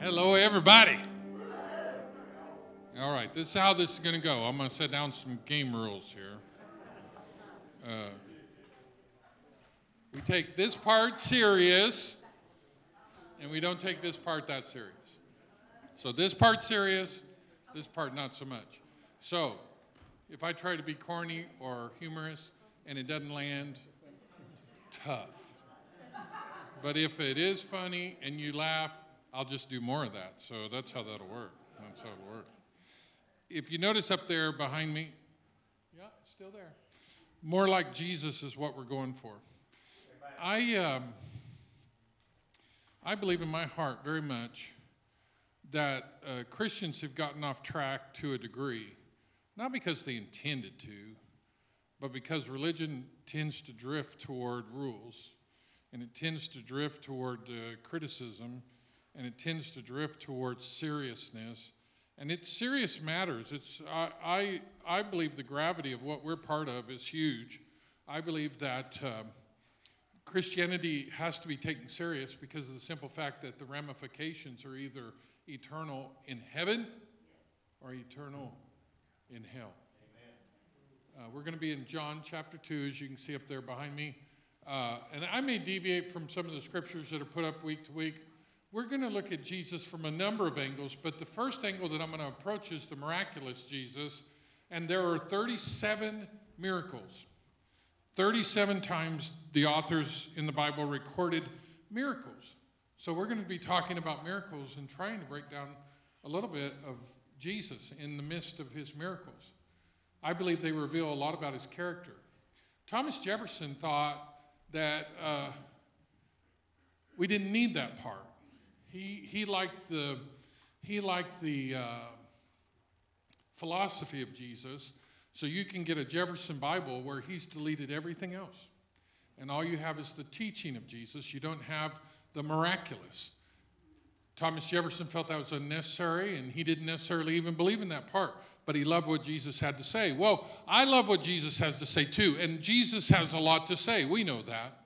Hello, everybody. All right, this is how this is going to go. I'm going to set down some game rules here. Uh, we take this part serious, and we don't take this part that serious. So this part serious, this part not so much. So if I try to be corny or humorous and it doesn't land, tough. But if it is funny and you laugh, I'll just do more of that. So that's how that'll work. That's how it'll work. If you notice up there behind me, yeah, still there. More like Jesus is what we're going for. I, um, I believe in my heart very much that uh, Christians have gotten off track to a degree, not because they intended to, but because religion tends to drift toward rules, and it tends to drift toward uh, criticism, and it tends to drift towards seriousness. And it's serious matters. It's, I, I, I believe the gravity of what we're part of is huge. I believe that um, Christianity has to be taken serious because of the simple fact that the ramifications are either eternal in heaven or eternal in hell. Uh, we're going to be in John chapter 2, as you can see up there behind me. Uh, and I may deviate from some of the scriptures that are put up week to week. We're going to look at Jesus from a number of angles, but the first angle that I'm going to approach is the miraculous Jesus. And there are 37 miracles. 37 times the authors in the Bible recorded miracles. So we're going to be talking about miracles and trying to break down a little bit of Jesus in the midst of his miracles. I believe they reveal a lot about his character. Thomas Jefferson thought that uh, we didn't need that part. He, he liked the, he liked the uh, philosophy of Jesus, so you can get a Jefferson Bible where he's deleted everything else. And all you have is the teaching of Jesus. You don't have the miraculous. Thomas Jefferson felt that was unnecessary, and he didn't necessarily even believe in that part, but he loved what Jesus had to say. Well, I love what Jesus has to say too, and Jesus has a lot to say. We know that.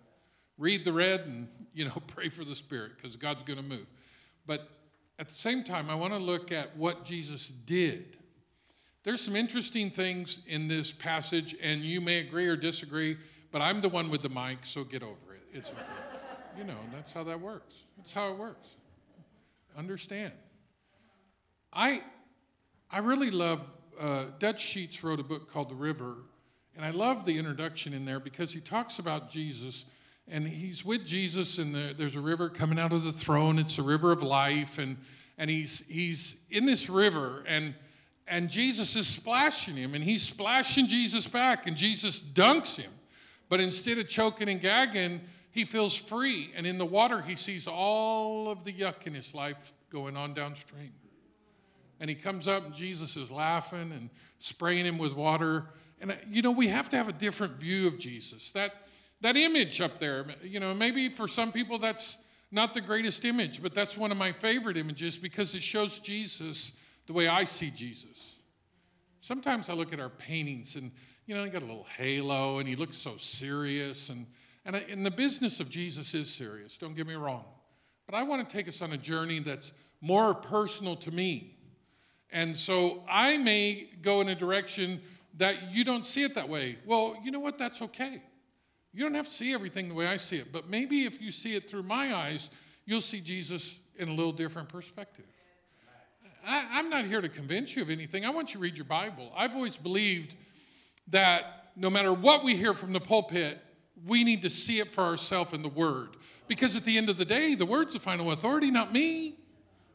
Read the red and, you know, pray for the Spirit because God's going to move. But at the same time, I want to look at what Jesus did. There's some interesting things in this passage, and you may agree or disagree, but I'm the one with the mic, so get over it. It's okay. You know, that's how that works. That's how it works. Understand. I, I really love, uh, Dutch Sheets wrote a book called The River, and I love the introduction in there because he talks about Jesus, and he's with Jesus, and the, there's a river coming out of the throne. It's a river of life, and, and he's, he's in this river, and, and Jesus is splashing him, and he's splashing Jesus back, and Jesus dunks him. But instead of choking and gagging, he feels free. And in the water, he sees all of the yuck in his life going on downstream. And he comes up, and Jesus is laughing and spraying him with water. And, uh, you know, we have to have a different view of Jesus. That, that image up there, you know, maybe for some people that's not the greatest image, but that's one of my favorite images because it shows Jesus the way I see Jesus. Sometimes I look at our paintings and, you know, he got a little halo and he looks so serious and and, I, and the business of Jesus is serious, don't get me wrong. But I want to take us on a journey that's more personal to me. And so I may go in a direction that you don't see it that way. Well, you know what? That's okay. You don't have to see everything the way I see it. But maybe if you see it through my eyes, you'll see Jesus in a little different perspective. I, am not here to convince you of anything. I want you to read your Bible. I've always believed that no matter what we hear from the pulpit, we need to see it for ourselves in the Word. Because at the end of the day, the Word's the final authority, not me.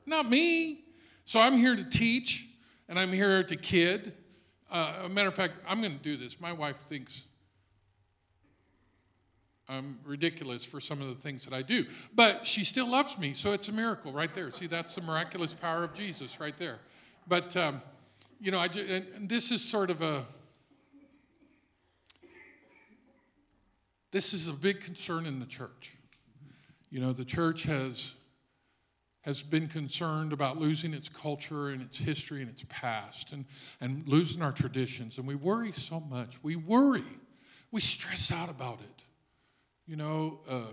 Not me. So I'm here to teach and I'm here to kid. Uh, a matter of fact, I'm going to do this. My wife thinks I'm ridiculous for some of the things that I do, but she still loves me, so it's a miracle right there. See, that's the miraculous power of Jesus right there. But, um, you know, I just, and this is sort of a, This is a big concern in the church. You know, the church has, has been concerned about losing its culture and its history and its past and, and losing our traditions. And we worry so much. We worry. We stress out about it. You know, uh,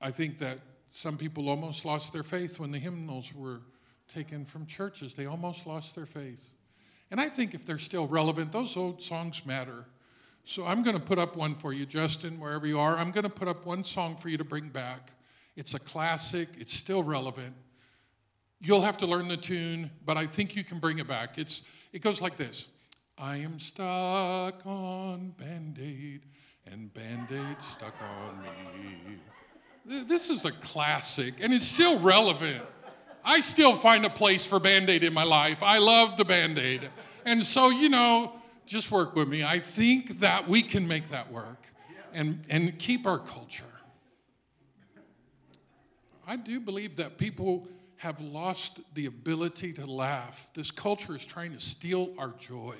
I think that Some people almost lost their faith when the hymnals were taken from churches. They almost lost their faith. And I think if they're still relevant, those old songs matter. So I'm going to put up one for you, Justin, wherever you are. I'm going to put up one song for you to bring back. It's a classic, it's still relevant. You'll have to learn the tune, but I think you can bring it back. It's, it goes like this I am stuck on Band Aid, and Band Aid stuck on me. This is a classic, and it's still relevant. I still find a place for Band Aid in my life. I love the Band Aid. And so, you know, just work with me. I think that we can make that work and, and keep our culture. I do believe that people have lost the ability to laugh. This culture is trying to steal our joy.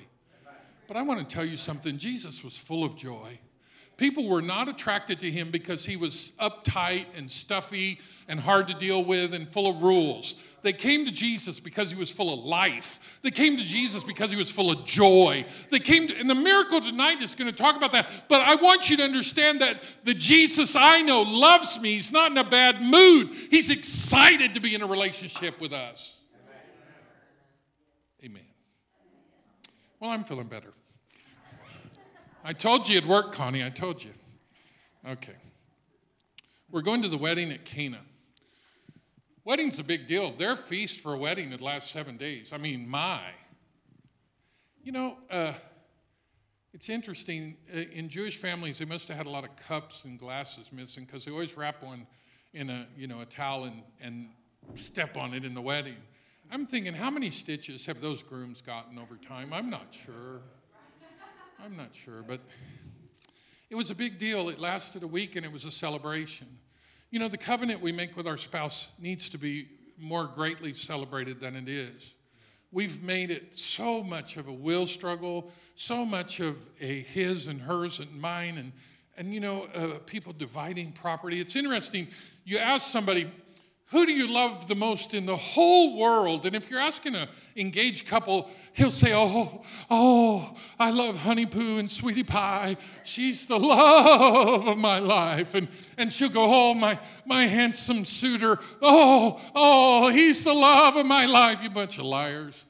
But I want to tell you something Jesus was full of joy. People were not attracted to him because he was uptight and stuffy and hard to deal with and full of rules. They came to Jesus because he was full of life. They came to Jesus because he was full of joy. They came to, and the miracle tonight is going to talk about that. But I want you to understand that the Jesus I know loves me. He's not in a bad mood. He's excited to be in a relationship with us. Amen. Well, I'm feeling better. I told you it'd work, Connie. I told you. Okay. We're going to the wedding at Cana. Wedding's a big deal. Their feast for a wedding would last seven days. I mean, my. You know, uh, it's interesting. Uh, in Jewish families, they must have had a lot of cups and glasses missing because they always wrap one in a, you know, a towel and, and step on it in the wedding. I'm thinking, how many stitches have those grooms gotten over time? I'm not sure. I'm not sure, but it was a big deal. It lasted a week and it was a celebration. You know, the covenant we make with our spouse needs to be more greatly celebrated than it is. We've made it so much of a will struggle, so much of a his and hers and mine, and, and you know, uh, people dividing property. It's interesting. You ask somebody, who do you love the most in the whole world? And if you're asking an engaged couple, he'll say, Oh, oh, I love Honey Poo and Sweetie Pie. She's the love of my life. And, and she'll go, Oh, my, my handsome suitor. Oh, oh, he's the love of my life. You bunch of liars.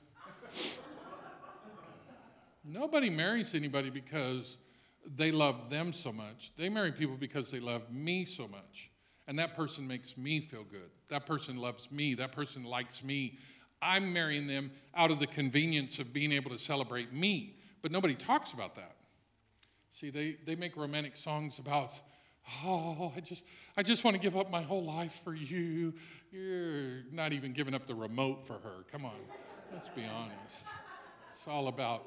Nobody marries anybody because they love them so much. They marry people because they love me so much. And that person makes me feel good. That person loves me. That person likes me. I'm marrying them out of the convenience of being able to celebrate me. But nobody talks about that. See, they, they make romantic songs about, oh, I just, I just want to give up my whole life for you. You're not even giving up the remote for her. Come on, let's be honest. It's all about,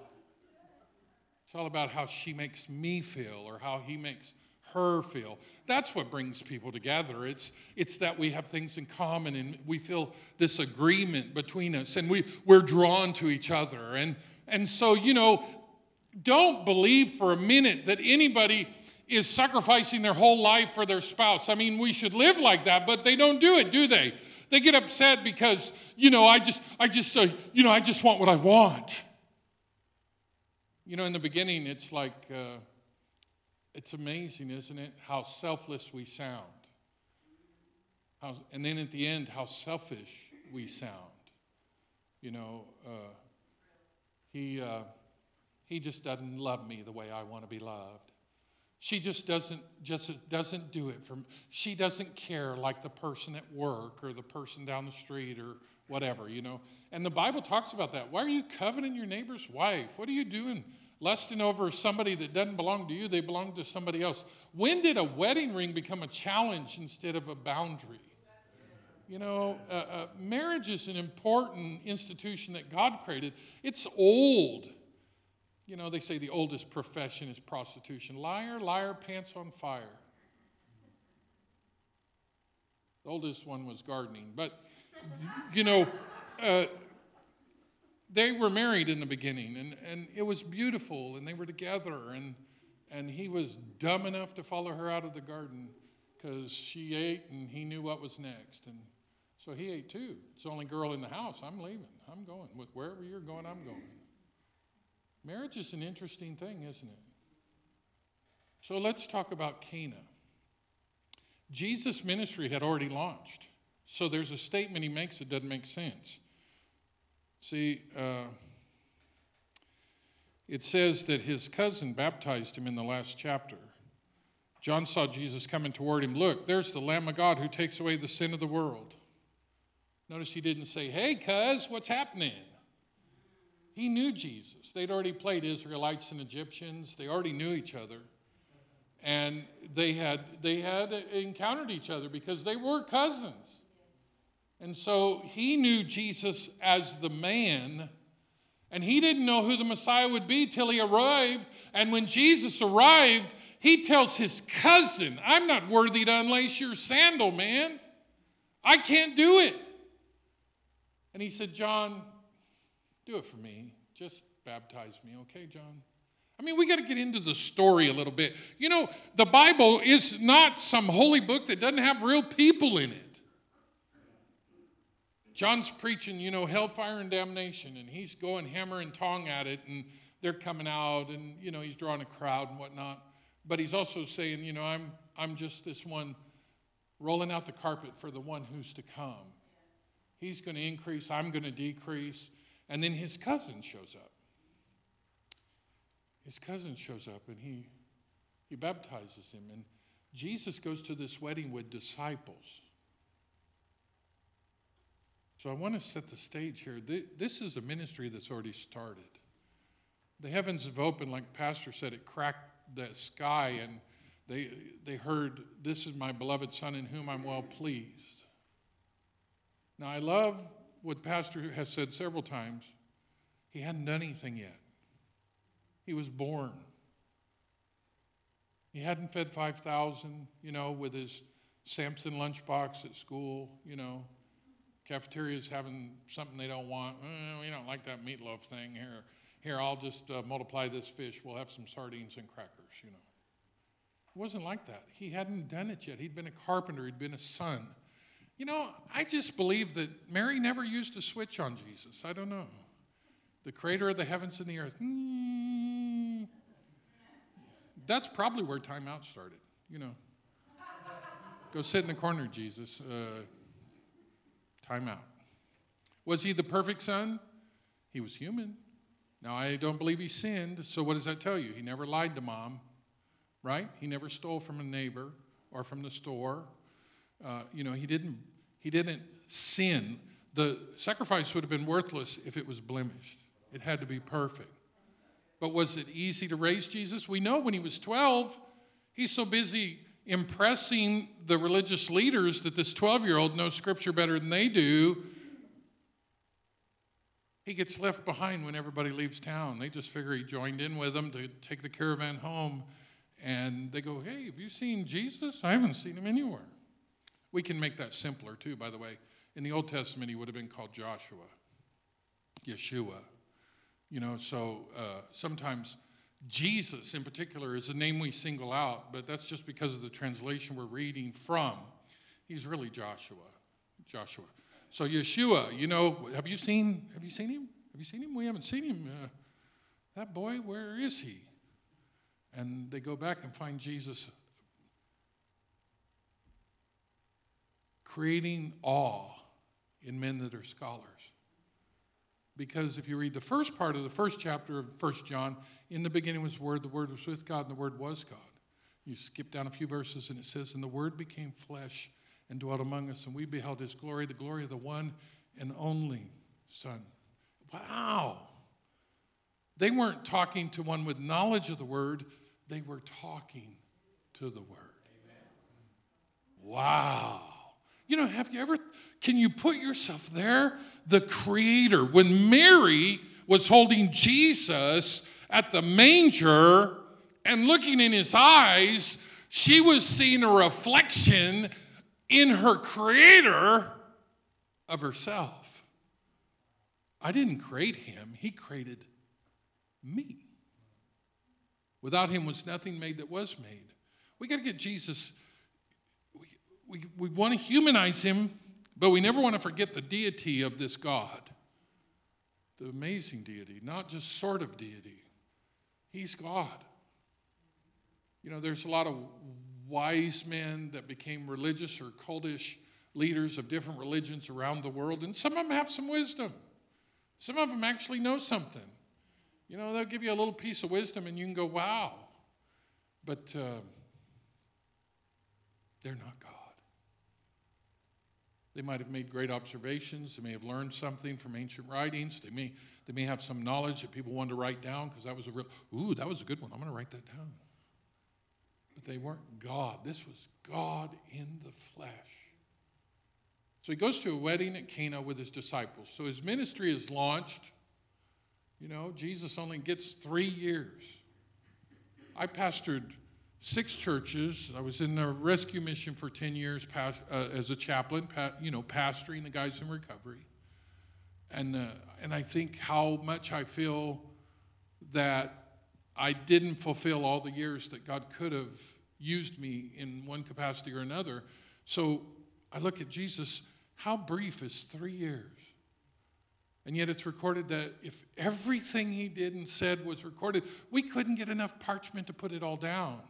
it's all about how she makes me feel or how he makes her feel. That's what brings people together. It's, it's that we have things in common and we feel this agreement between us and we, we're drawn to each other. And, and so, you know, don't believe for a minute that anybody is sacrificing their whole life for their spouse. I mean, we should live like that, but they don't do it, do they? They get upset because, you know, I just, I just, uh, you know, I just want what I want. You know, in the beginning, it's like, uh, it's amazing, isn't it, how selfless we sound. How, and then at the end, how selfish we sound. You know, uh, he, uh, he just doesn't love me the way I want to be loved. She just doesn't just doesn't do it from she doesn't care like the person at work or the person down the street or whatever, you know. And the Bible talks about that. Why are you coveting your neighbor's wife? What are you doing lusting over somebody that doesn't belong to you, they belong to somebody else. When did a wedding ring become a challenge instead of a boundary? You know, uh, uh, marriage is an important institution that God created. It's old. You know, they say the oldest profession is prostitution. Liar, liar, pants on fire. The oldest one was gardening. But, you know, uh, they were married in the beginning, and, and it was beautiful, and they were together, and, and he was dumb enough to follow her out of the garden because she ate and he knew what was next. And so he ate too. It's the only girl in the house. I'm leaving. I'm going. With wherever you're going, I'm going. Marriage is an interesting thing, isn't it? So let's talk about Cana. Jesus' ministry had already launched. So there's a statement he makes that doesn't make sense. See, uh, it says that his cousin baptized him in the last chapter. John saw Jesus coming toward him. Look, there's the Lamb of God who takes away the sin of the world. Notice he didn't say, Hey, cuz, what's happening? He knew Jesus. They'd already played Israelites and Egyptians, they already knew each other. And they had, they had encountered each other because they were cousins. And so he knew Jesus as the man, and he didn't know who the Messiah would be till he arrived. And when Jesus arrived, he tells his cousin, I'm not worthy to unlace your sandal, man. I can't do it. And he said, John, do it for me. Just baptize me, okay, John? I mean, we got to get into the story a little bit. You know, the Bible is not some holy book that doesn't have real people in it. John's preaching, you know, hellfire and damnation, and he's going hammer and tong at it, and they're coming out, and, you know, he's drawing a crowd and whatnot. But he's also saying, you know, I'm, I'm just this one rolling out the carpet for the one who's to come. He's going to increase, I'm going to decrease. And then his cousin shows up. His cousin shows up and he, he baptizes him. And Jesus goes to this wedding with disciples. So I want to set the stage here. This is a ministry that's already started. The heavens have opened, like Pastor said, it cracked the sky, and they, they heard, This is my beloved Son in whom I'm well pleased. Now, I love what Pastor has said several times. He hadn't done anything yet, he was born. He hadn't fed 5,000, you know, with his Samson lunchbox at school, you know. Cafeteria's having something they don't want. Eh, we don't like that meatloaf thing here. Here, I'll just uh, multiply this fish. We'll have some sardines and crackers, you know. It wasn't like that. He hadn't done it yet. He'd been a carpenter, he'd been a son. You know, I just believe that Mary never used a switch on Jesus. I don't know. The creator of the heavens and the earth. Mm, that's probably where timeout started, you know. Go sit in the corner, Jesus. Uh, Time out. Was he the perfect son? He was human. Now, I don't believe he sinned, so what does that tell you? He never lied to mom, right? He never stole from a neighbor or from the store. Uh, you know, he didn't, he didn't sin. The sacrifice would have been worthless if it was blemished, it had to be perfect. But was it easy to raise Jesus? We know when he was 12, he's so busy impressing the religious leaders that this 12 year old knows scripture better than they do, he gets left behind when everybody leaves town. They just figure he joined in with them to take the caravan home. And they go, Hey, have you seen Jesus? I haven't seen him anywhere. We can make that simpler too, by the way. In the Old Testament, he would have been called Joshua, Yeshua. You know, so uh, sometimes Jesus, in particular, is a name we single out, but that's just because of the translation we're reading from. He's really Joshua. Joshua. So Yeshua, you know, have you seen? Have you seen him? Have you seen him? We haven't seen him. Uh, that boy, where is he? And they go back and find Jesus creating awe in men that are scholars. Because if you read the first part of the first chapter of First John, in the beginning was the Word, the Word was with God, and the Word was God. You skip down a few verses, and it says, And the Word became flesh and dwelt among us, and we beheld his glory, the glory of the one and only Son. Wow. They weren't talking to one with knowledge of the Word, they were talking to the Word. Amen. Wow. You know, have you ever, can you put yourself there? The Creator. When Mary was holding Jesus at the manger and looking in his eyes, she was seeing a reflection in her Creator of herself. I didn't create him, he created me. Without him was nothing made that was made. We got to get Jesus we, we want to humanize him, but we never want to forget the deity of this God. The amazing deity, not just sort of deity. He's God. You know, there's a lot of wise men that became religious or cultish leaders of different religions around the world, and some of them have some wisdom. Some of them actually know something. You know, they'll give you a little piece of wisdom and you can go, wow. But uh, they're not God. They might have made great observations. They may have learned something from ancient writings. They may, they may have some knowledge that people wanted to write down because that was a real, ooh, that was a good one. I'm going to write that down. But they weren't God. This was God in the flesh. So he goes to a wedding at Cana with his disciples. So his ministry is launched. You know, Jesus only gets three years. I pastored six churches. I was in the rescue mission for 10 years uh, as a chaplain, you know, pastoring the guys in recovery. And, uh, and I think how much I feel that I didn't fulfill all the years that God could have used me in one capacity or another. So I look at Jesus, how brief is three years? And yet it's recorded that if everything he did and said was recorded, we couldn't get enough parchment to put it all down.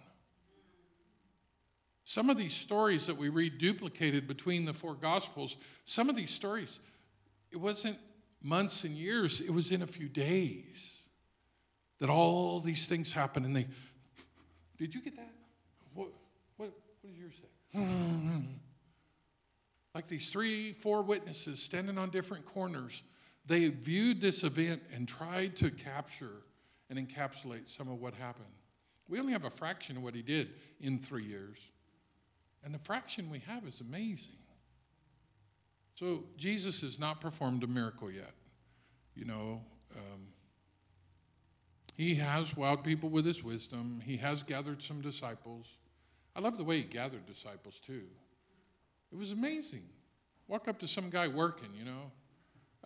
Some of these stories that we read duplicated between the four gospels, some of these stories, it wasn't months and years, it was in a few days that all these things happened. And they, did you get that? What, what, what did yours say? like these three, four witnesses standing on different corners, they viewed this event and tried to capture and encapsulate some of what happened. We only have a fraction of what he did in three years. And the fraction we have is amazing. So Jesus has not performed a miracle yet. You know, um, he has wowed people with his wisdom, he has gathered some disciples. I love the way he gathered disciples too. It was amazing. Walk up to some guy working, you know,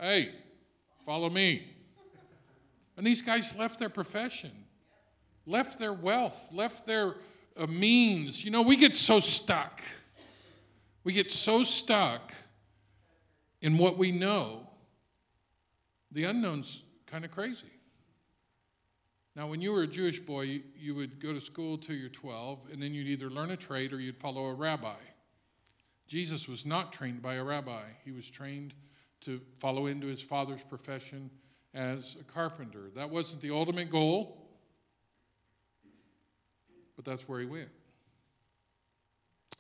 hey, follow me. And these guys left their profession, left their wealth, left their uh, means. You know, we get so stuck. We get so stuck in what we know. The unknown's kind of crazy. Now, when you were a Jewish boy, you would go to school till you're 12, and then you'd either learn a trade or you'd follow a rabbi. Jesus was not trained by a rabbi, he was trained to follow into his father's profession as a carpenter. That wasn't the ultimate goal but that's where he went.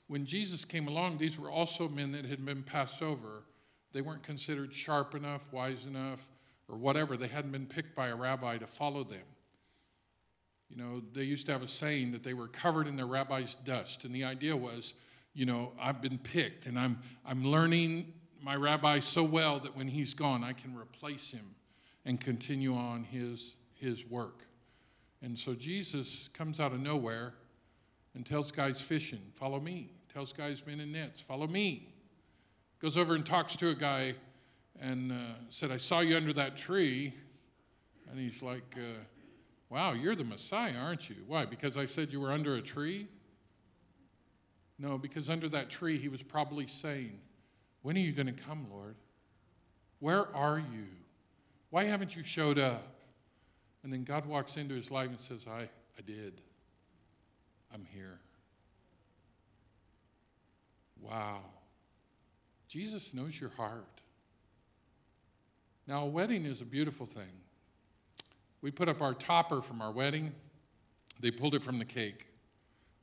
When Jesus came along, these were also men that had been passed over. They weren't considered sharp enough, wise enough, or whatever. They hadn't been picked by a rabbi to follow them. You know, they used to have a saying that they were covered in their rabbi's dust. And the idea was, you know, I've been picked and I'm, I'm learning my rabbi so well that when he's gone, I can replace him and continue on his, his work. And so Jesus comes out of nowhere and tells guys fishing, follow me. Tells guys men in nets, follow me. Goes over and talks to a guy and uh, said, I saw you under that tree. And he's like, uh, Wow, you're the Messiah, aren't you? Why? Because I said you were under a tree? No, because under that tree he was probably saying, When are you going to come, Lord? Where are you? Why haven't you showed up? And then God walks into his life and says, I, I did. I'm here. Wow. Jesus knows your heart. Now, a wedding is a beautiful thing. We put up our topper from our wedding. They pulled it from the cake.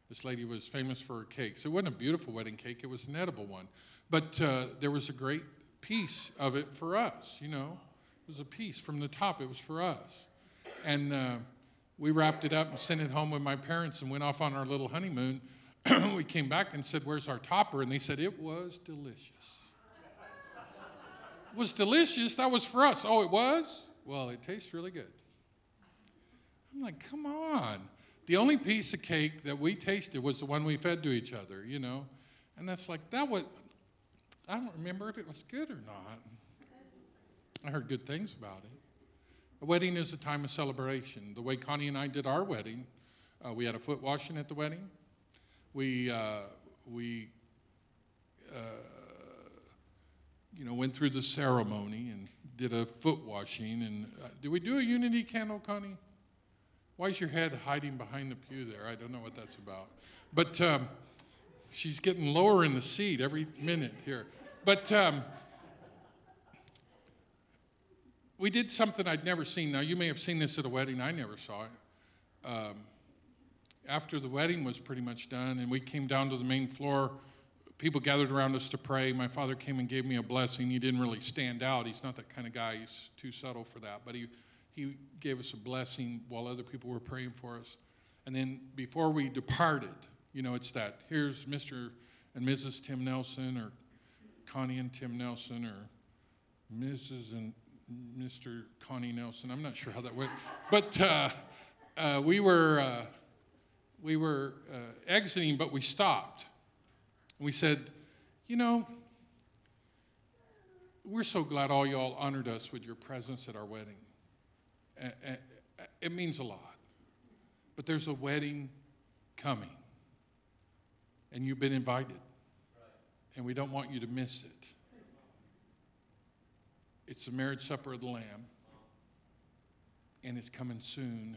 This lady was famous for her cakes. It wasn't a beautiful wedding cake, it was an edible one. But uh, there was a great piece of it for us, you know. It was a piece from the top, it was for us and uh, we wrapped it up and sent it home with my parents and went off on our little honeymoon. we came back and said, Where's our topper? And they said, It was delicious. it was delicious. That was for us. Oh, it was? Well, it tastes really good. I'm like, Come on. The only piece of cake that we tasted was the one we fed to each other, you know? And that's like, that was, I don't remember if it was good or not. I heard good things about it. A wedding is a time of celebration. The way Connie and I did our wedding, uh, we had a foot washing at the wedding. We, uh, we uh, you know, went through the ceremony and did a foot washing. And uh, did we do a unity candle, Connie? Why is your head hiding behind the pew there? I don't know what that's about. But um, she's getting lower in the seat every minute here. But um, we did something I'd never seen. Now, you may have seen this at a wedding. I never saw it. Um, after the wedding was pretty much done and we came down to the main floor, people gathered around us to pray. My father came and gave me a blessing. He didn't really stand out. He's not that kind of guy. He's too subtle for that. But he, he gave us a blessing while other people were praying for us. And then before we departed, you know, it's that here's Mr. and Mrs. Tim Nelson, or Connie and Tim Nelson, or Mrs. and Mr. Connie Nelson. I'm not sure how that went. But uh, uh, we were. Uh, we were uh, exiting, but we stopped. We said, You know, we're so glad all y'all honored us with your presence at our wedding. It means a lot. But there's a wedding coming, and you've been invited, and we don't want you to miss it. It's the marriage supper of the Lamb, and it's coming soon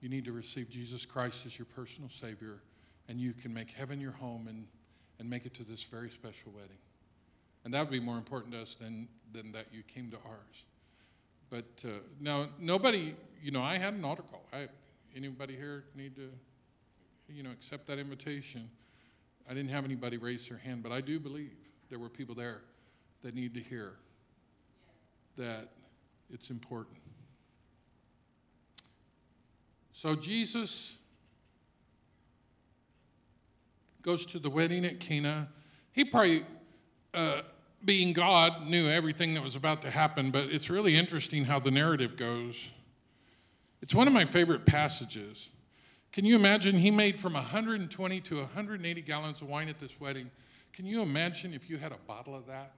you need to receive Jesus Christ as your personal Savior, and you can make heaven your home and, and make it to this very special wedding. And that would be more important to us than, than that you came to ours. But uh, now, nobody, you know, I had an altar call. I, anybody here need to, you know, accept that invitation? I didn't have anybody raise their hand, but I do believe there were people there that need to hear that it's important. So Jesus goes to the wedding at Cana. He probably, uh, being God, knew everything that was about to happen, but it's really interesting how the narrative goes. It's one of my favorite passages. Can you imagine? He made from 120 to 180 gallons of wine at this wedding. Can you imagine if you had a bottle of that?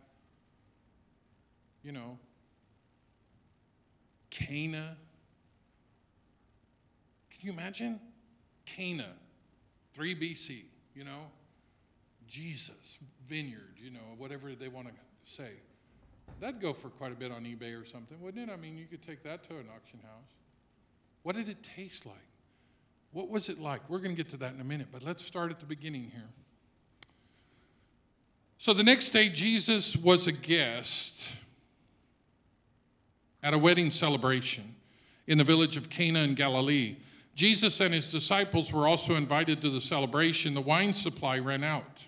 You know, Cana, can you imagine? Cana, 3 BC, you know? Jesus, vineyard, you know, whatever they want to say. That'd go for quite a bit on eBay or something, wouldn't it? I mean, you could take that to an auction house. What did it taste like? What was it like? We're going to get to that in a minute, but let's start at the beginning here. So the next day, Jesus was a guest at a wedding celebration in the village of Cana in Galilee. Jesus and his disciples were also invited to the celebration. The wine supply ran out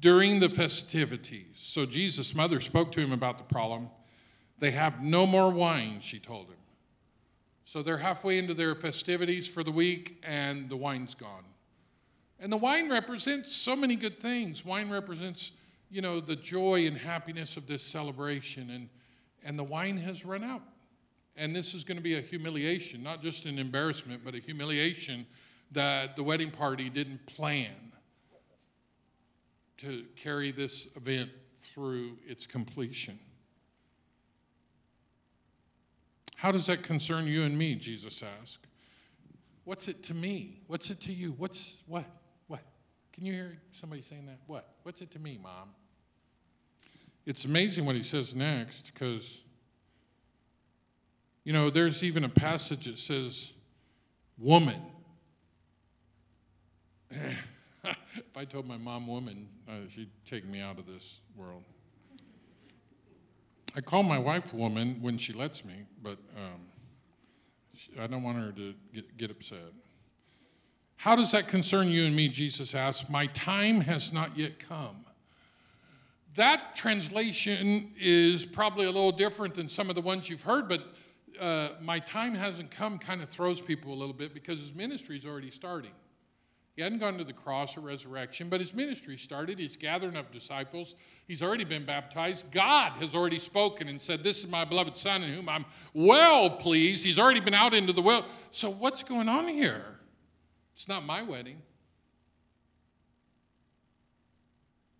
during the festivities. So Jesus' mother spoke to him about the problem. They have no more wine, she told him. So they're halfway into their festivities for the week, and the wine's gone. And the wine represents so many good things. Wine represents, you know, the joy and happiness of this celebration, and, and the wine has run out. And this is going to be a humiliation, not just an embarrassment, but a humiliation that the wedding party didn't plan to carry this event through its completion. How does that concern you and me? Jesus asked. What's it to me? What's it to you? What's what? What? Can you hear somebody saying that? What? What's it to me, mom? It's amazing what he says next because you know, there's even a passage that says, woman. if I told my mom woman, uh, she'd take me out of this world. I call my wife woman when she lets me, but um, she, I don't want her to get, get upset. How does that concern you and me? Jesus asked. My time has not yet come. That translation is probably a little different than some of the ones you've heard, but uh, my time hasn't come kind of throws people a little bit because his ministry is already starting. He hadn't gone to the cross or resurrection, but his ministry started. He's gathering up disciples. He's already been baptized. God has already spoken and said, This is my beloved Son in whom I'm well pleased. He's already been out into the world. So, what's going on here? It's not my wedding.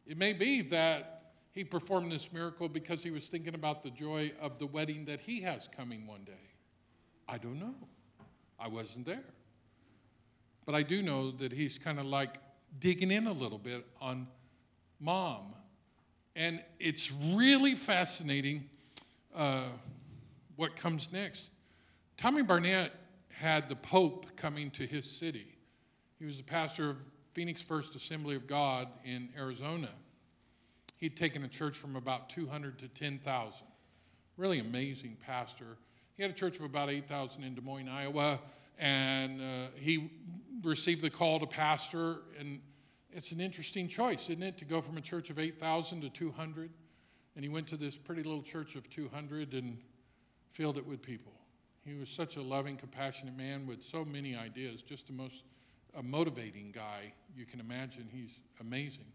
It may be that he performed this miracle because he was thinking about the joy of the wedding that he has coming one day. I don't know. I wasn't there. But I do know that he's kind of like digging in a little bit on mom. And it's really fascinating. Uh, what comes next. Tommy Barnett had the Pope coming to his city. He was the pastor of Phoenix First Assembly of God in Arizona. He'd taken a church from about 200 to 10,000. Really amazing pastor. He had a church of about 8,000 in Des Moines, Iowa, and uh, he received the call to pastor. And it's an interesting choice, isn't it, to go from a church of 8,000 to 200? And he went to this pretty little church of 200 and filled it with people. He was such a loving, compassionate man with so many ideas, just the most a motivating guy you can imagine. He's amazing.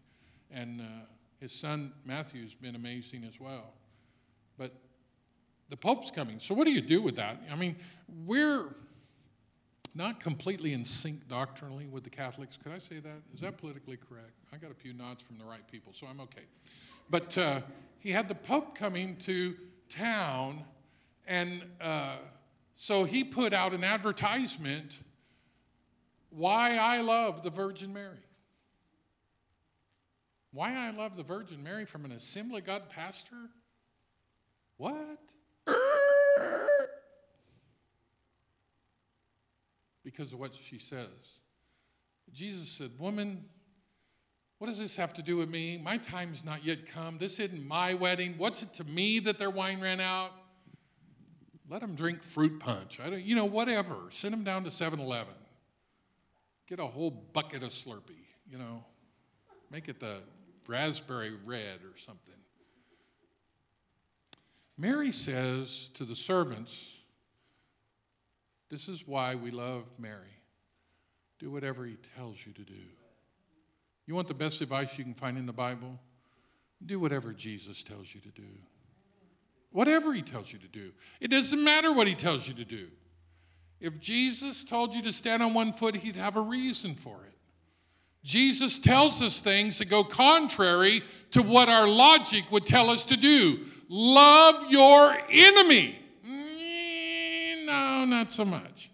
And uh, his son Matthew's been amazing as well. But the Pope's coming. So, what do you do with that? I mean, we're not completely in sync doctrinally with the Catholics. Could I say that? Is that politically correct? I got a few nods from the right people, so I'm okay. But uh, he had the Pope coming to town, and uh, so he put out an advertisement why I love the Virgin Mary. Why I love the Virgin Mary from an Assembly God pastor? What? Because of what she says. Jesus said, Woman, what does this have to do with me? My time's not yet come. This isn't my wedding. What's it to me that their wine ran out? Let them drink fruit punch. I don't, you know, whatever. Send them down to 7 Eleven. Get a whole bucket of Slurpee, you know. Make it the raspberry red or something. Mary says to the servants, This is why we love Mary. Do whatever he tells you to do. You want the best advice you can find in the Bible? Do whatever Jesus tells you to do. Whatever he tells you to do. It doesn't matter what he tells you to do. If Jesus told you to stand on one foot, he'd have a reason for it. Jesus tells us things that go contrary to what our logic would tell us to do. Love your enemy. Mm, no, not so much.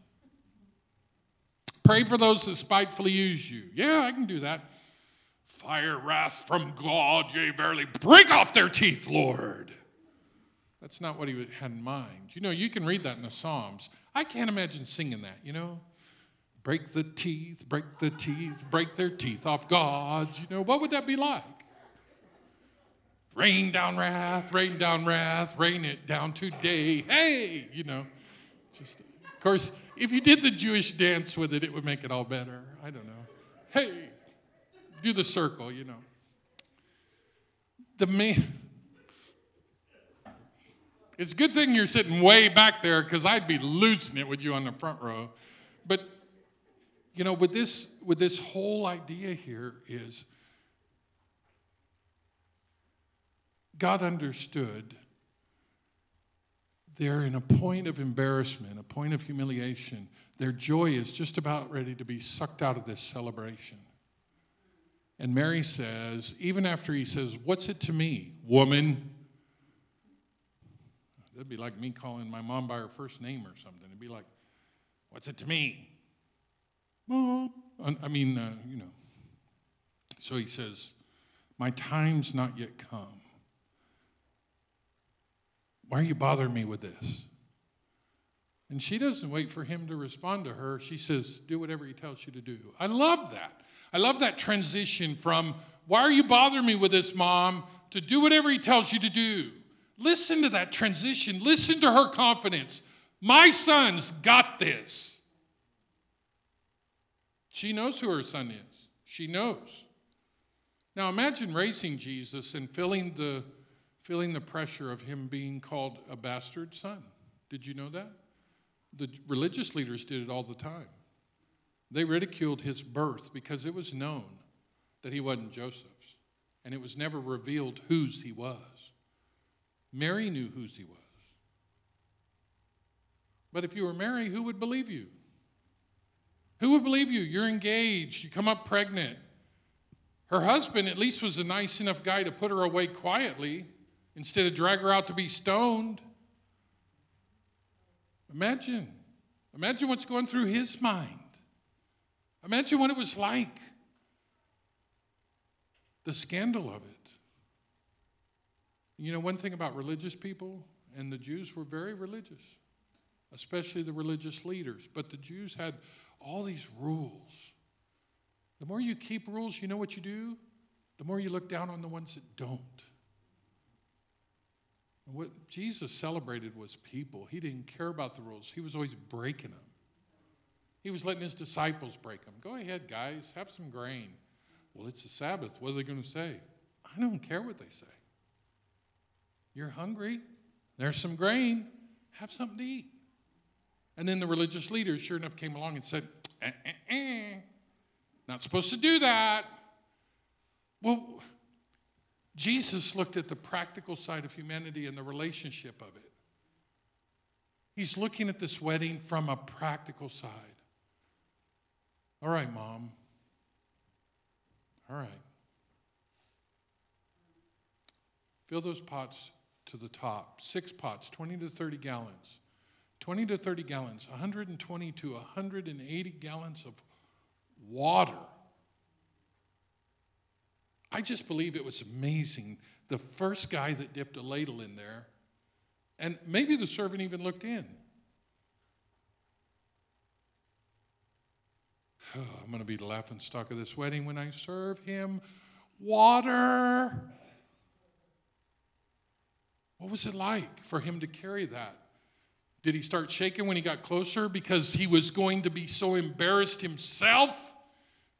Pray for those that spitefully use you. Yeah, I can do that. Fire, wrath from God, yea, verily, break off their teeth, Lord. That's not what he had in mind. You know, you can read that in the Psalms. I can't imagine singing that, you know? Break the teeth, break the teeth, break their teeth off God. You know, what would that be like? Rain down wrath, rain down wrath, rain it down today. Hey, you know. Just, of course, if you did the Jewish dance with it, it would make it all better. I don't know. Hey, do the circle, you know. The man. It's a good thing you're sitting way back there because I'd be losing it with you on the front row. You know, with this with this whole idea here is God understood they're in a point of embarrassment, a point of humiliation. Their joy is just about ready to be sucked out of this celebration. And Mary says, even after he says, What's it to me, woman? That'd be like me calling my mom by her first name or something. It'd be like, What's it to me? Mom. I mean, uh, you know. So he says, My time's not yet come. Why are you bothering me with this? And she doesn't wait for him to respond to her. She says, Do whatever he tells you to do. I love that. I love that transition from, Why are you bothering me with this, mom, to do whatever he tells you to do. Listen to that transition. Listen to her confidence. My son's got this. She knows who her son is. She knows. Now imagine raising Jesus and feeling the, feeling the pressure of him being called a bastard son. Did you know that? The religious leaders did it all the time. They ridiculed his birth because it was known that he wasn't Joseph's, and it was never revealed whose he was. Mary knew whose he was. But if you were Mary, who would believe you? Who would believe you? You're engaged, you come up pregnant. Her husband, at least, was a nice enough guy to put her away quietly instead of drag her out to be stoned. Imagine. Imagine what's going through his mind. Imagine what it was like. The scandal of it. You know, one thing about religious people, And the Jews were very religious, especially the religious leaders. But the Jews had all these rules. The more you keep rules, you know what you do? The more you look down on the ones that don't. And what Jesus celebrated was people. He didn't care about the rules, he was always breaking them. He was letting his disciples break them. Go ahead, guys, have some grain. Well, it's the Sabbath. What are they going to say? I don't care what they say. You're hungry. There's some grain. Have something to eat. And then the religious leaders, sure enough, came along and said, eh, eh, eh. Not supposed to do that. Well, Jesus looked at the practical side of humanity and the relationship of it. He's looking at this wedding from a practical side. All right, mom. All right. Fill those pots to the top. Six pots, 20 to 30 gallons. 20 to 30 gallons, 120 to 180 gallons of water. I just believe it was amazing. The first guy that dipped a ladle in there, and maybe the servant even looked in. I'm going to be the laughing stock of this wedding when I serve him water. What was it like for him to carry that? Did he start shaking when he got closer because he was going to be so embarrassed himself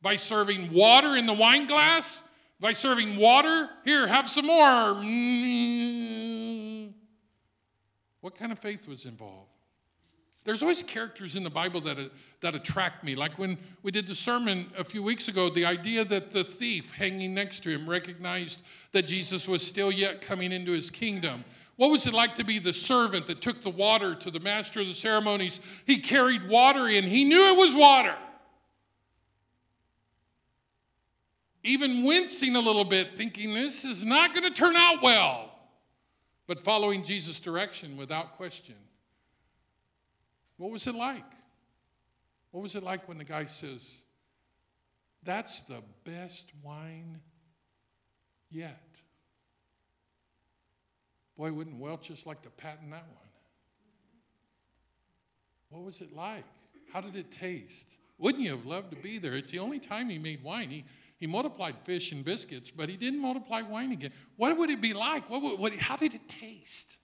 by serving water in the wine glass? By serving water? Here, have some more. Mm. What kind of faith was involved? There's always characters in the Bible that, uh, that attract me. Like when we did the sermon a few weeks ago, the idea that the thief hanging next to him recognized that Jesus was still yet coming into his kingdom. What was it like to be the servant that took the water to the master of the ceremonies? He carried water in, he knew it was water. Even wincing a little bit, thinking this is not going to turn out well, but following Jesus' direction without question. What was it like? What was it like when the guy says, That's the best wine yet? Boy, wouldn't Welch just like to patent that one? What was it like? How did it taste? Wouldn't you have loved to be there? It's the only time he made wine. He, he multiplied fish and biscuits, but he didn't multiply wine again. What would it be like? What, what, how did it taste?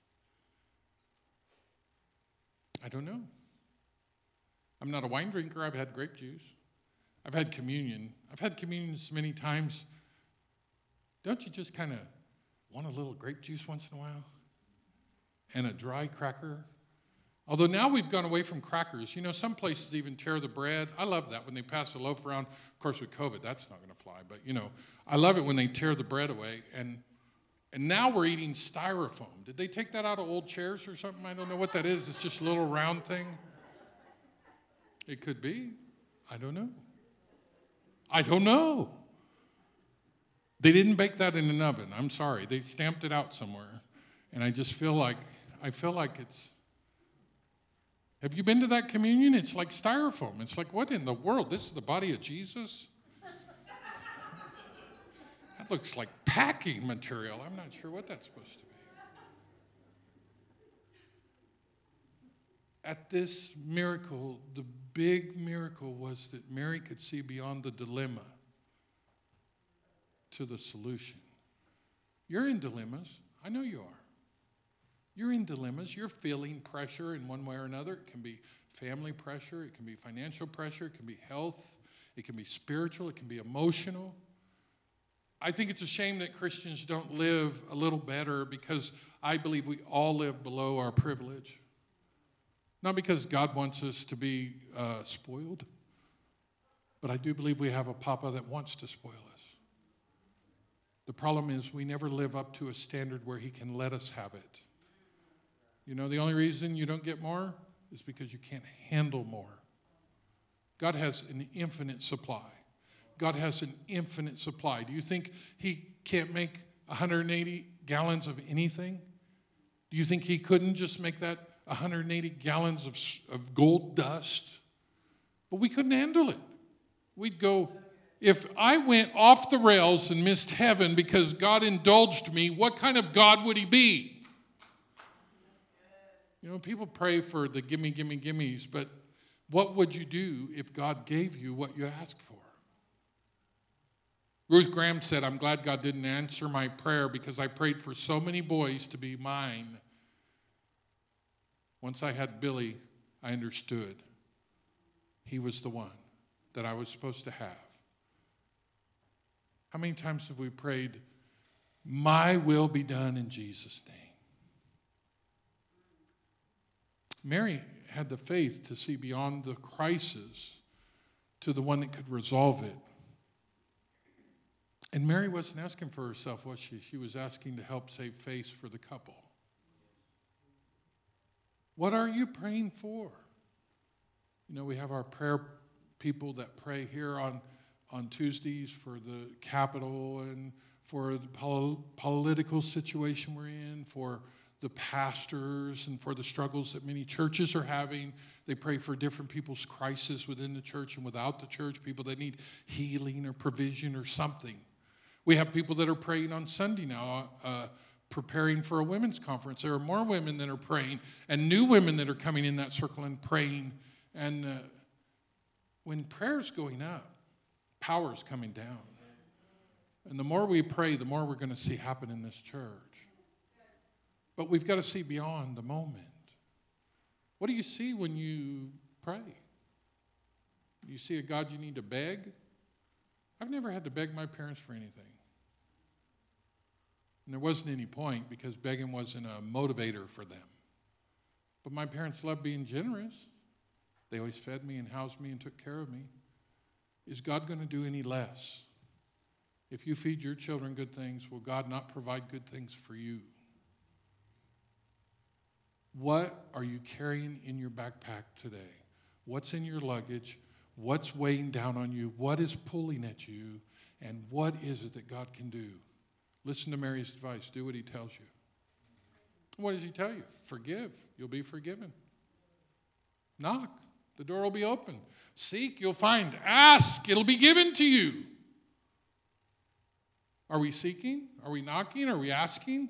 I don't know. I'm not a wine drinker. I've had grape juice. I've had communion. I've had communions many times. Don't you just kind of want a little grape juice once in a while? And a dry cracker? Although now we've gone away from crackers. You know, some places even tear the bread. I love that when they pass a loaf around. Of course, with COVID, that's not going to fly. But, you know, I love it when they tear the bread away. And, and now we're eating styrofoam. Did they take that out of old chairs or something? I don't know what that is. It's just a little round thing. It could be. I don't know. I don't know. They didn't bake that in an oven. I'm sorry. They stamped it out somewhere. And I just feel like I feel like it's Have you been to that communion? It's like styrofoam. It's like what in the world? This is the body of Jesus? that looks like packing material. I'm not sure what that's supposed to be. At this miracle, the big miracle was that Mary could see beyond the dilemma to the solution. You're in dilemmas. I know you are. You're in dilemmas. You're feeling pressure in one way or another. It can be family pressure, it can be financial pressure, it can be health, it can be spiritual, it can be emotional. I think it's a shame that Christians don't live a little better because I believe we all live below our privilege. Not because God wants us to be uh, spoiled, but I do believe we have a papa that wants to spoil us. The problem is we never live up to a standard where he can let us have it. You know, the only reason you don't get more is because you can't handle more. God has an infinite supply. God has an infinite supply. Do you think he can't make 180 gallons of anything? Do you think he couldn't just make that 180 gallons of, of gold dust, but we couldn't handle it. We'd go, if I went off the rails and missed heaven because God indulged me, what kind of God would he be? You know, people pray for the gimme, gimme, gimmes, but what would you do if God gave you what you asked for? Ruth Graham said, I'm glad God didn't answer my prayer because I prayed for so many boys to be mine. Once I had Billy, I understood he was the one that I was supposed to have. How many times have we prayed, My will be done in Jesus' name? Mary had the faith to see beyond the crisis to the one that could resolve it. And Mary wasn't asking for herself, was she? She was asking to help save face for the couple. What are you praying for? You know, we have our prayer people that pray here on, on Tuesdays for the capital and for the pol- political situation we're in, for the pastors and for the struggles that many churches are having. They pray for different people's crisis within the church and without the church, people that need healing or provision or something. We have people that are praying on Sunday now, uh, preparing for a women's conference. There are more women that are praying and new women that are coming in that circle and praying. And uh, when prayer's going up, power's coming down. And the more we pray, the more we're going to see happen in this church. But we've got to see beyond the moment. What do you see when you pray? You see a God you need to beg? I've never had to beg my parents for anything. And there wasn't any point because begging wasn't a motivator for them. But my parents loved being generous. They always fed me and housed me and took care of me. Is God going to do any less? If you feed your children good things, will God not provide good things for you? What are you carrying in your backpack today? What's in your luggage? What's weighing down on you? What is pulling at you? And what is it that God can do? Listen to Mary's advice. Do what he tells you. What does he tell you? Forgive. You'll be forgiven. Knock. The door will be open. Seek. You'll find. Ask. It'll be given to you. Are we seeking? Are we knocking? Are we asking?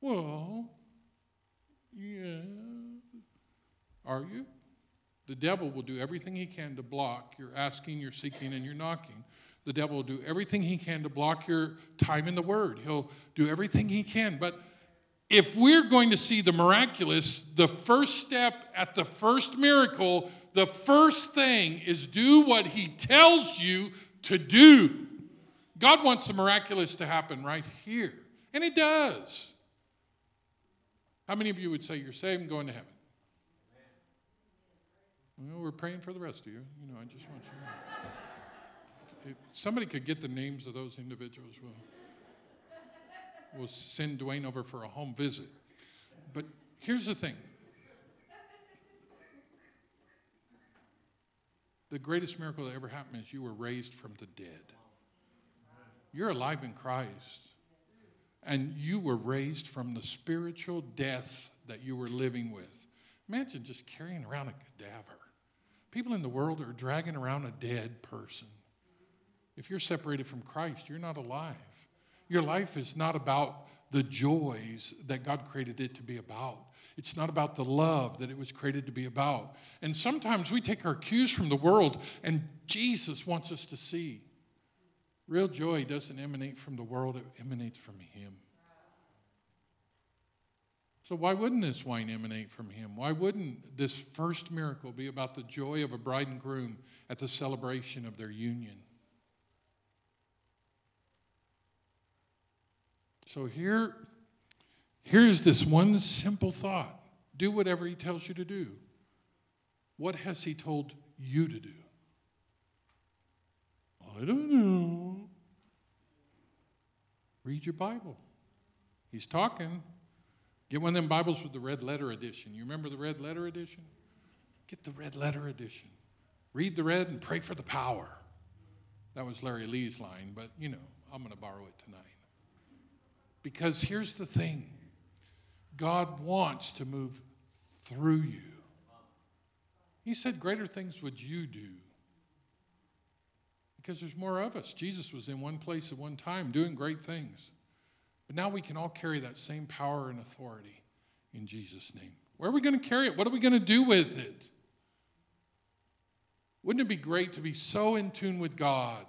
Well, yeah. Are you? The devil will do everything he can to block your asking, your seeking, and your knocking. The devil will do everything he can to block your time in the Word. He'll do everything he can. But if we're going to see the miraculous, the first step at the first miracle, the first thing is do what he tells you to do. God wants the miraculous to happen right here, and it does. How many of you would say you're saved and going to heaven? Well, we're praying for the rest of you. You know, I just want you to know. Somebody could get the names of those individuals, we'll, we'll send Dwayne over for a home visit. But here's the thing the greatest miracle that ever happened is you were raised from the dead. You're alive in Christ. And you were raised from the spiritual death that you were living with. Imagine just carrying around a cadaver. People in the world are dragging around a dead person. If you're separated from Christ, you're not alive. Your life is not about the joys that God created it to be about. It's not about the love that it was created to be about. And sometimes we take our cues from the world, and Jesus wants us to see real joy doesn't emanate from the world, it emanates from Him. So, why wouldn't this wine emanate from him? Why wouldn't this first miracle be about the joy of a bride and groom at the celebration of their union? So, here, here's this one simple thought do whatever he tells you to do. What has he told you to do? I don't know. Read your Bible. He's talking. Get one of them Bibles with the red letter edition. You remember the red letter edition? Get the red letter edition. Read the red and pray for the power. That was Larry Lee's line, but you know, I'm going to borrow it tonight. Because here's the thing God wants to move through you. He said, Greater things would you do. Because there's more of us. Jesus was in one place at one time doing great things. But now we can all carry that same power and authority in Jesus' name. Where are we going to carry it? What are we going to do with it? Wouldn't it be great to be so in tune with God,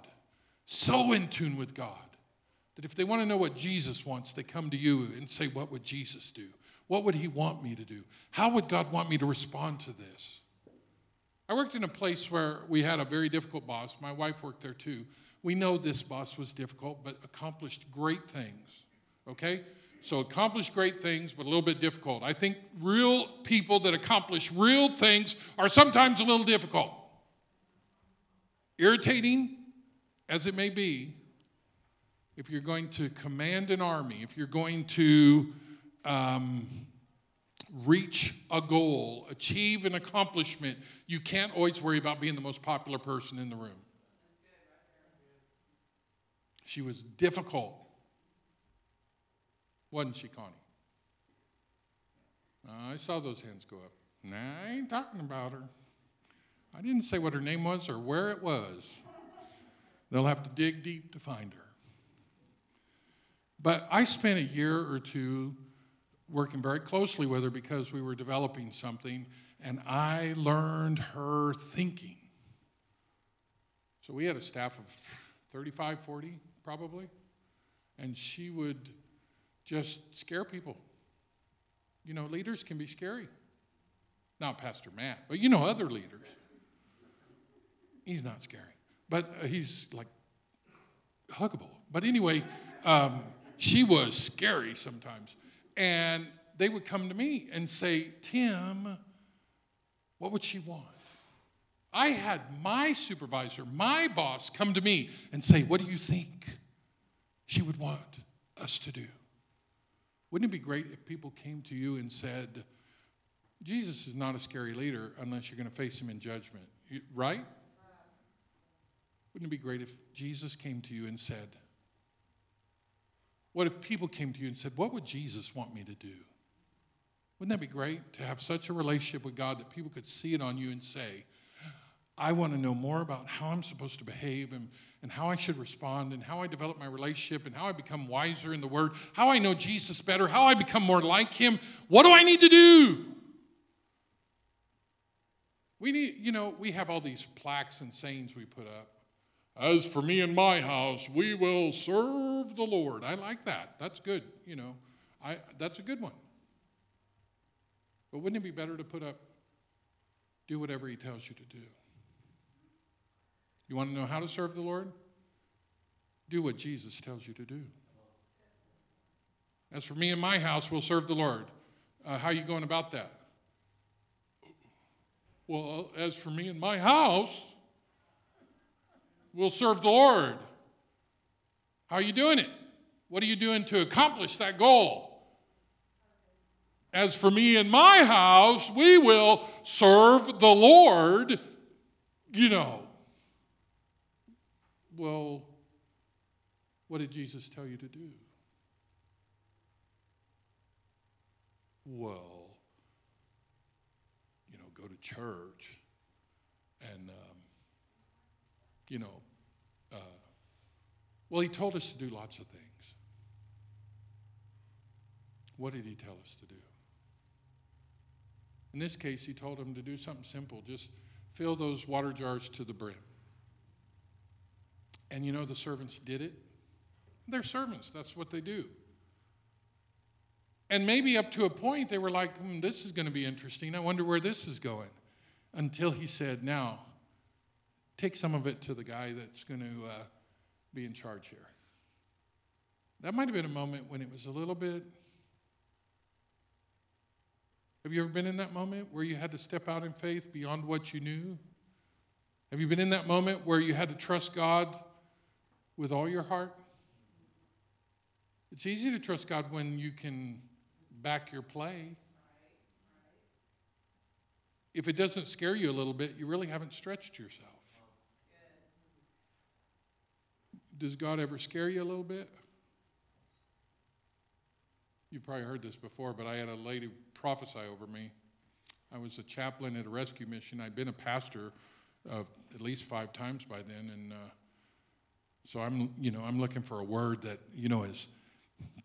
so in tune with God, that if they want to know what Jesus wants, they come to you and say, What would Jesus do? What would he want me to do? How would God want me to respond to this? I worked in a place where we had a very difficult boss. My wife worked there too. We know this boss was difficult, but accomplished great things. Okay? So accomplished great things, but a little bit difficult. I think real people that accomplish real things are sometimes a little difficult irritating as it may be, if you're going to command an army, if you're going to um, reach a goal, achieve an accomplishment, you can't always worry about being the most popular person in the room. She was difficult, wasn't she, Connie? Uh, I saw those hands go up. Nah, I ain't talking about her. I didn't say what her name was or where it was. They'll have to dig deep to find her. But I spent a year or two working very closely with her because we were developing something, and I learned her thinking. So we had a staff of 35, 40 probably, and she would just scare people. You know, leaders can be scary. Not Pastor Matt, but you know, other leaders. He's not scary, but uh, he's like huggable. But anyway, um, she was scary sometimes. And they would come to me and say, Tim, what would she want? I had my supervisor, my boss, come to me and say, What do you think she would want us to do? Wouldn't it be great if people came to you and said, Jesus is not a scary leader unless you're going to face him in judgment, right? Wouldn't it be great if Jesus came to you and said, What if people came to you and said, What would Jesus want me to do? Wouldn't that be great to have such a relationship with God that people could see it on you and say, I want to know more about how I'm supposed to behave and, and how I should respond and how I develop my relationship and how I become wiser in the Word, how I know Jesus better, how I become more like Him. What do I need to do? We need, you know, we have all these plaques and sayings we put up. As for me and my house, we will serve the Lord. I like that. That's good. You know, I, that's a good one. But wouldn't it be better to put up, do whatever He tells you to do? You want to know how to serve the Lord? Do what Jesus tells you to do. As for me and my house, we'll serve the Lord. Uh, how are you going about that? Well, as for me and my house, will serve the Lord. How are you doing it? What are you doing to accomplish that goal? As for me and my house, we will serve the Lord, you know. Well, what did Jesus tell you to do? Well, you know, go to church and, um, you know, uh, well, he told us to do lots of things. What did he tell us to do? In this case, he told him to do something simple just fill those water jars to the brim. And you know, the servants did it. They're servants, that's what they do. And maybe up to a point, they were like, hmm, this is going to be interesting. I wonder where this is going. Until he said, now, take some of it to the guy that's going to uh, be in charge here. That might have been a moment when it was a little bit. Have you ever been in that moment where you had to step out in faith beyond what you knew? Have you been in that moment where you had to trust God with all your heart? It's easy to trust God when you can back your play. If it doesn't scare you a little bit, you really haven't stretched yourself. Does God ever scare you a little bit? You've probably heard this before, but I had a lady prophesy over me. I was a chaplain at a rescue mission. I'd been a pastor uh, at least five times by then, and uh, so I'm, you know, I'm looking for a word that you know is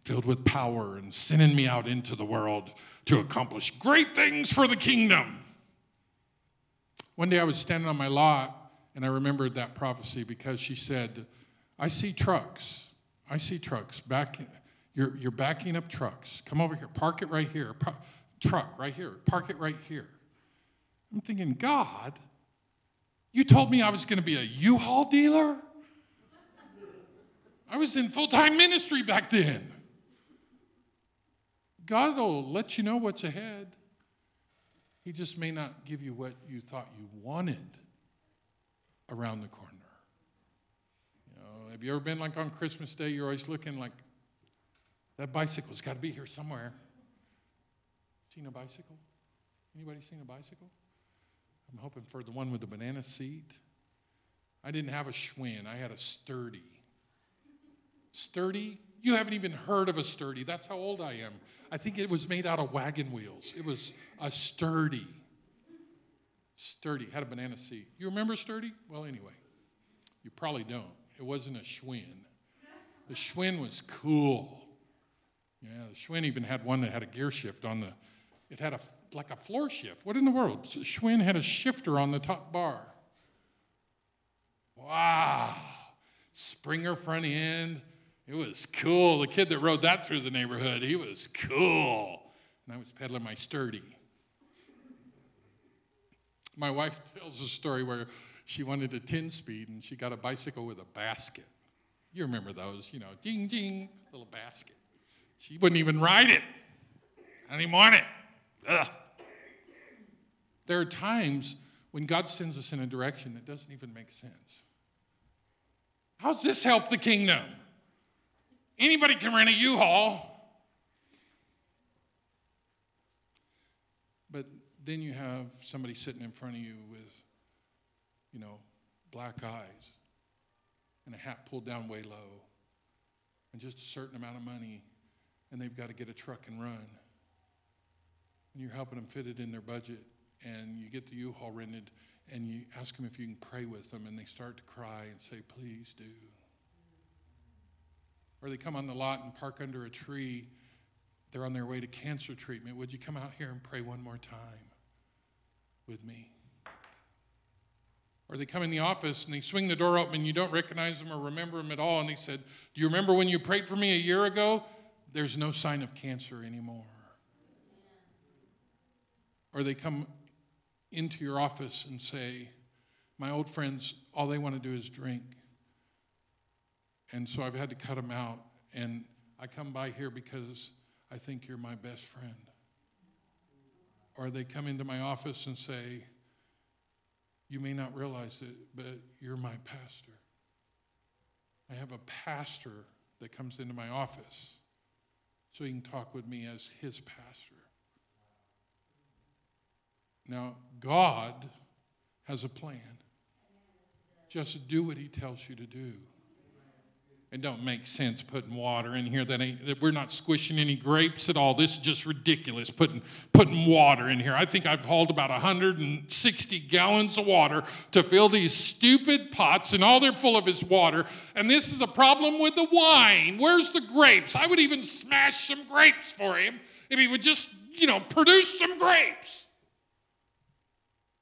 filled with power and sending me out into the world to accomplish great things for the kingdom. One day I was standing on my lot and I remembered that prophecy because she said, I see trucks. I see trucks. Back, you're, you're backing up trucks. Come over here. Park it right here. Pa- truck right here. Park it right here. I'm thinking, God, you told me I was going to be a U-Haul dealer? I was in full-time ministry back then. God will let you know what's ahead. He just may not give you what you thought you wanted around the corner. Have you ever been like on Christmas Day? You're always looking like that bicycle's got to be here somewhere. Seen a bicycle? Anybody seen a bicycle? I'm hoping for the one with the banana seat. I didn't have a Schwinn. I had a sturdy. Sturdy? You haven't even heard of a sturdy. That's how old I am. I think it was made out of wagon wheels. It was a sturdy. Sturdy. Had a banana seat. You remember sturdy? Well, anyway, you probably don't. It wasn't a Schwinn. The Schwinn was cool. Yeah, the Schwinn even had one that had a gear shift on the, it had a, like a floor shift. What in the world? Schwinn had a shifter on the top bar. Wow. Springer front end, it was cool. The kid that rode that through the neighborhood, he was cool. And I was pedaling my sturdy. My wife tells a story where she wanted a 10 speed and she got a bicycle with a basket. You remember those, you know, ding, ding, little basket. She wouldn't even ride it. I didn't want it. Ugh. There are times when God sends us in a direction that doesn't even make sense. How's this help the kingdom? Anybody can rent a U-Haul. But then you have somebody sitting in front of you with, you know, black eyes and a hat pulled down way low and just a certain amount of money, and they've got to get a truck and run. And you're helping them fit it in their budget, and you get the U-Haul rented, and you ask them if you can pray with them, and they start to cry and say, Please do. Or they come on the lot and park under a tree. They're on their way to cancer treatment. Would you come out here and pray one more time with me? Or they come in the office and they swing the door open and you don't recognize them or remember them at all. And they said, Do you remember when you prayed for me a year ago? There's no sign of cancer anymore. Or they come into your office and say, My old friends, all they want to do is drink. And so I've had to cut them out. And I come by here because I think you're my best friend. Or they come into my office and say, You may not realize it, but you're my pastor. I have a pastor that comes into my office so he can talk with me as his pastor. Now, God has a plan. Just do what he tells you to do. It don't make sense putting water in here. That ain't. That we're not squishing any grapes at all. This is just ridiculous. Putting putting water in here. I think I've hauled about 160 gallons of water to fill these stupid pots, and all they're full of is water. And this is a problem with the wine. Where's the grapes? I would even smash some grapes for him if he would just, you know, produce some grapes.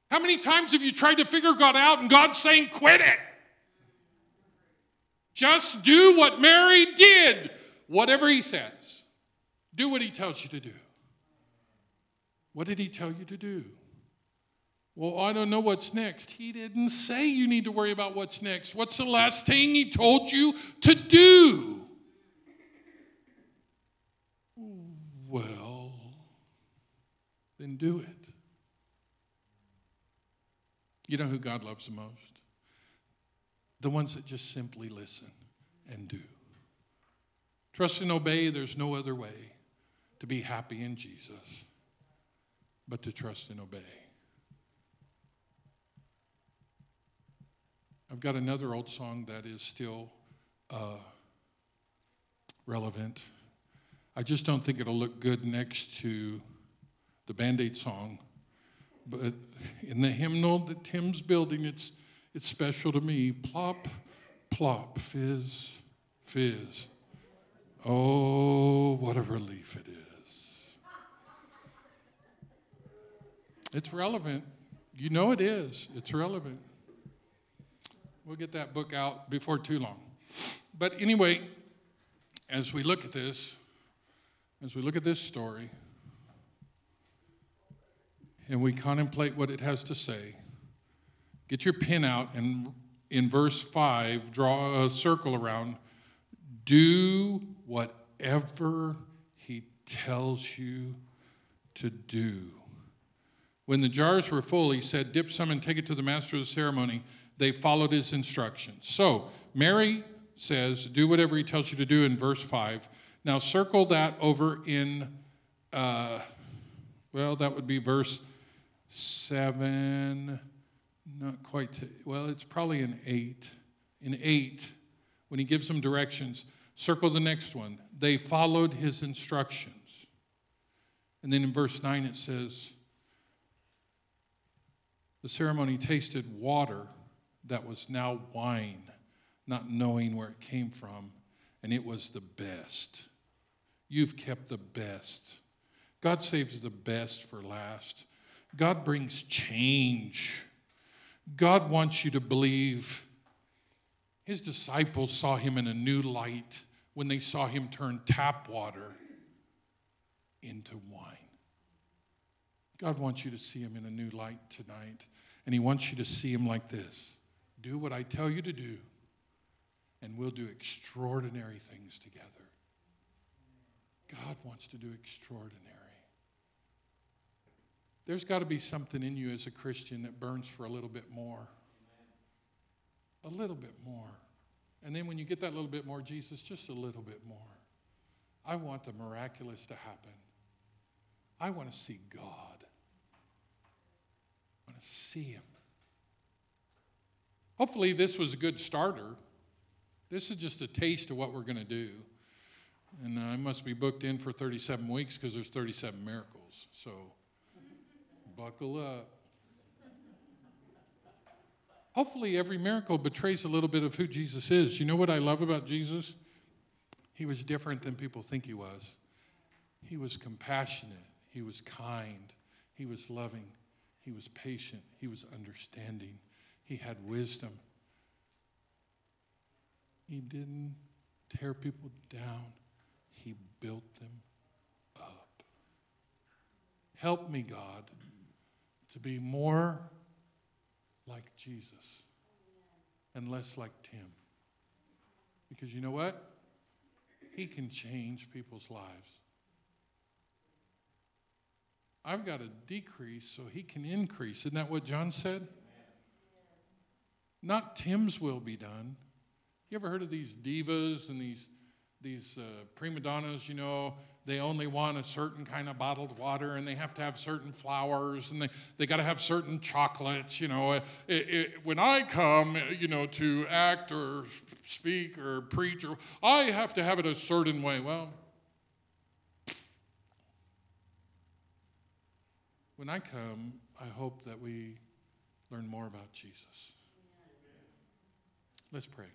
How many times have you tried to figure God out and God's saying, quit it? Just do what Mary did, whatever he says. Do what he tells you to do. What did he tell you to do? Well, I don't know what's next. He didn't say you need to worry about what's next. What's the last thing he told you to do? Well, then do it. You know who God loves the most? The ones that just simply listen and do. Trust and obey, there's no other way to be happy in Jesus but to trust and obey. I've got another old song that is still uh, relevant. I just don't think it'll look good next to the Band Aid song. But in the hymnal that Tim's building, it's, it's special to me. Plop, plop, fizz, fizz. Oh, what a relief it is. It's relevant. You know it is. It's relevant. We'll get that book out before too long. But anyway, as we look at this, as we look at this story, and we contemplate what it has to say, get your pen out and in verse 5, draw a circle around. Do whatever he tells you to do. When the jars were full, he said, Dip some and take it to the master of the ceremony. They followed his instructions. So, Mary says, Do whatever he tells you to do in verse 5. Now, circle that over in, uh, well, that would be verse 7 not quite, to, well, it's probably an eight. In eight, when he gives them directions, circle the next one. They followed his instructions. And then in verse 9 it says, the ceremony tasted water that was now wine, not knowing where it came from, and it was the best. You've kept the best. God saves the best for last. God brings change God wants you to believe. His disciples saw him in a new light when they saw him turn tap water into wine. God wants you to see him in a new light tonight, and he wants you to see him like this do what I tell you to do, and we'll do extraordinary things together. God wants to do extraordinary. There's got to be something in you as a Christian that burns for a little bit more. A little bit more. And then when you get that little bit more, Jesus, just a little bit more. I want the miraculous to happen. I want to see God. I want to see Him. Hopefully, this was a good starter. This is just a taste of what we're going to do. And I must be booked in for 37 weeks because there's 37 miracles. So. Buckle up. Hopefully, every miracle betrays a little bit of who Jesus is. You know what I love about Jesus? He was different than people think he was. He was compassionate, he was kind, he was loving, he was patient, he was understanding, he had wisdom. He didn't tear people down, he built them up. Help me, God to be more like Jesus and less like Tim. Because you know what? He can change people's lives. I've got to decrease so he can increase. Isn't that what John said? Not Tim's will be done. You ever heard of these divas and these, these uh, prima donnas, you know, they only want a certain kind of bottled water and they have to have certain flowers and they, they got to have certain chocolates you know. It, it, when i come you know to act or speak or preach or i have to have it a certain way. Well when i come i hope that we learn more about jesus. Let's pray